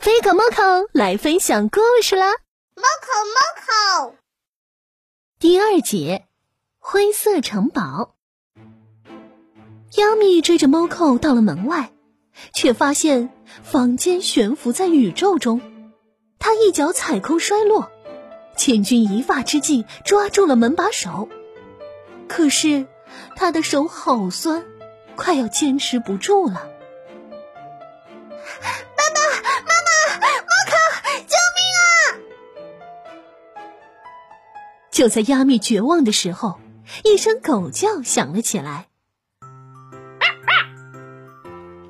飞狗猫口来分享故事啦！猫口猫口，第二节，灰色城堡。亚米追着猫口到了门外，却发现房间悬浮在宇宙中。他一脚踩空摔落，千钧一发之际抓住了门把手，可是他的手好酸，快要坚持不住了。就在亚米绝望的时候，一声狗叫响了起来。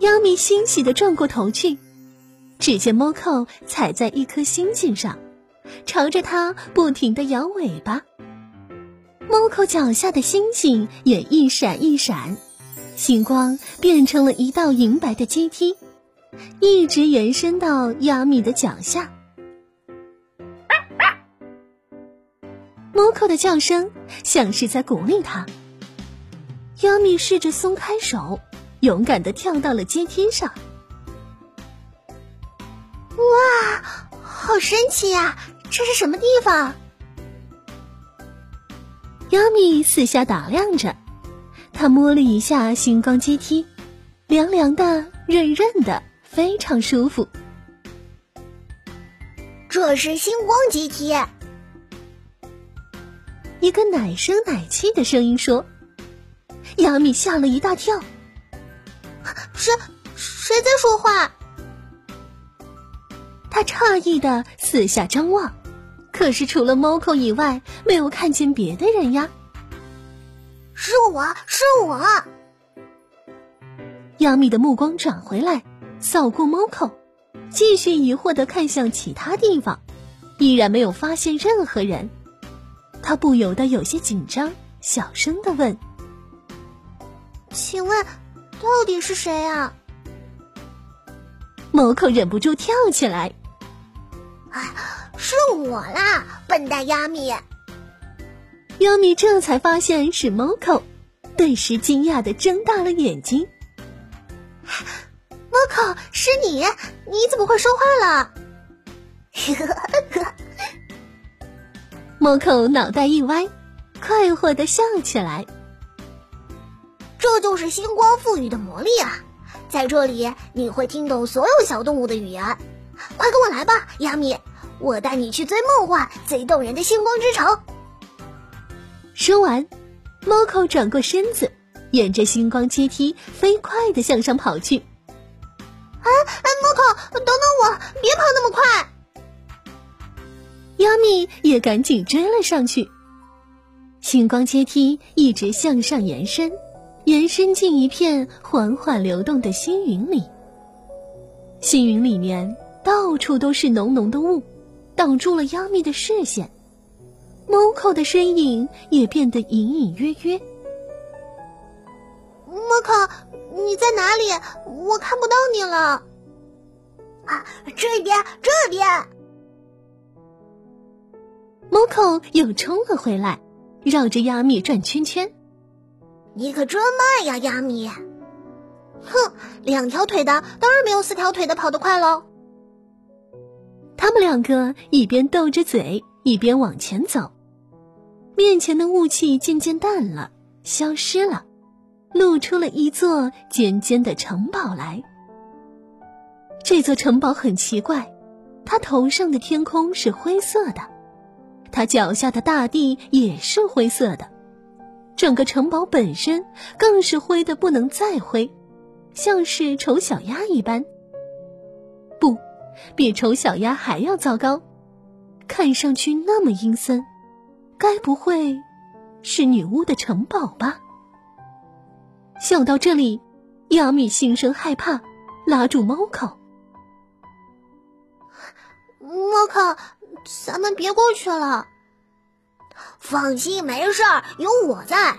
亚米欣喜的转过头去，只见猫扣踩在一颗星星上，朝着它不停的摇尾巴。猫扣脚下的星星也一闪一闪，星光变成了一道银白的阶梯，一直延伸到亚米的脚下。猫扣的叫声像是在鼓励他。亚米试着松开手。勇敢的跳到了阶梯上，哇，好神奇呀！这是什么地方？亚米四下打量着，他摸了一下星光阶梯，凉凉的、润润的，非常舒服。这是星光阶梯。一个奶声奶气的声音说：“亚米吓了一大跳。”谁谁在说话？他诧异的四下张望，可是除了猫口以外，没有看见别的人呀。是我是我。亚米的目光转回来，扫过猫口，继续疑惑的看向其他地方，依然没有发现任何人。他不由得有些紧张，小声的问：“请问？”到底是谁啊？猫口忍不住跳起来。哎，是我啦，笨蛋亚米！亚米这才发现是猫口，顿时惊讶的睁大了眼睛。猫口，是你？你怎么会说话了？猫口脑袋一歪，快活的笑起来。这就是星光赋予的魔力啊！在这里，你会听懂所有小动物的语言。快跟我来吧，亚米，我带你去最梦幻、最动人的星光之城。说完，猫口转过身子，沿着星光阶梯飞快的向上跑去。哎哎，猫口，等等我，别跑那么快！亚米也赶紧追了上去。星光阶梯一直向上延伸。延伸进一片缓缓流动的星云里，星云里面到处都是浓浓的雾，挡住了亚米的视线。Moco 的身影也变得隐隐约约。猫口，你在哪里？我看不到你了。啊，这边，这边。猫口又冲了回来，绕着亚米转圈圈。你可真慢呀，亚米！哼，两条腿的当然没有四条腿的跑得快喽。他们两个一边斗着嘴，一边往前走。面前的雾气渐渐淡了，消失了，露出了一座尖尖的城堡来。这座城堡很奇怪，它头上的天空是灰色的，他脚下的大地也是灰色的。整个城堡本身更是灰的不能再灰，像是丑小鸭一般。不，比丑小鸭还要糟糕，看上去那么阴森，该不会是女巫的城堡吧？想到这里，亚米心生害怕，拉住猫口：“猫口，咱们别过去了。”放心，没事儿，有我在。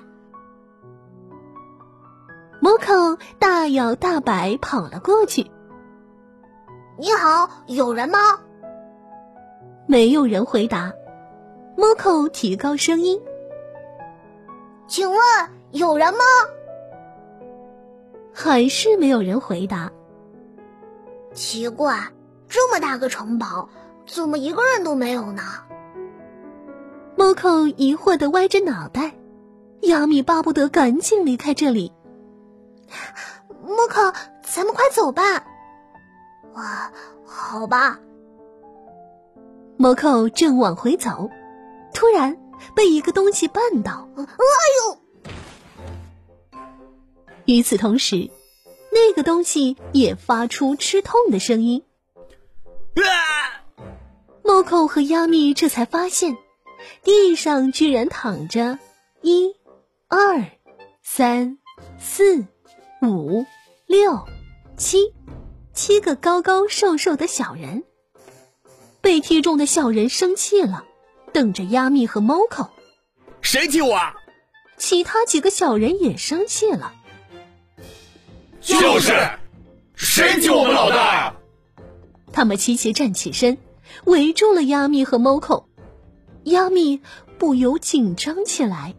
猫口大摇大摆跑了过去。你好，有人吗？没有人回答。猫口提高声音：“请问有人吗？”还是没有人回答。奇怪，这么大个城堡，怎么一个人都没有呢？猫口疑惑的歪着脑袋，亚米巴不得赶紧离开这里。猫口，咱们快走吧。哇，好吧。猫口正往回走，突然被一个东西绊倒。哎呦！与此同时，那个东西也发出吃痛的声音。猫口和亚米这才发现。地上居然躺着一、二、三、四、五、六、七，七个高高瘦瘦的小人。被踢中的小人生气了，瞪着亚米和猫口。谁踢我？其他几个小人也生气了。就是，谁踢我们老大？他们齐齐站起身，围住了亚米和猫口。亚米不由紧张起来。